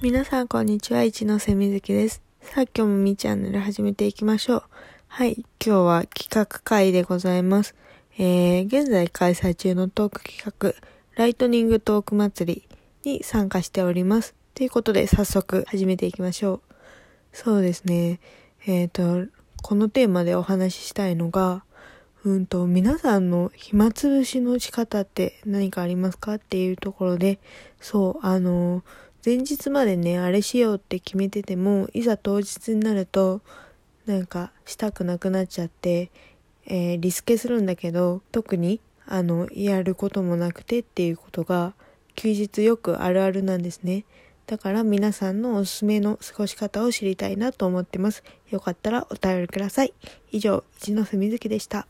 皆さんこんにちは、一ノ瀬みずきです。さあ今日もみチャンネル始めていきましょう。はい、今日は企画会でございます。えー、現在開催中のトーク企画、ライトニングトーク祭りに参加しております。ということで早速始めていきましょう。そうですね。えっ、ー、と、このテーマでお話ししたいのが、うんと、皆さんの暇つぶしの仕方って何かありますか？っていうところで、そう、あの、前日までね、あれしようって決めてても、いざ当日になると、なんかしたくなくなっちゃって、えー、リスケするんだけど、特に、あの、やることもなくてっていうことが、休日よくあるあるなんですね。だから皆さんのおすすめの過ごし方を知りたいなと思ってます。よかったらお便りください。以上、一ノ瀬みずきでした。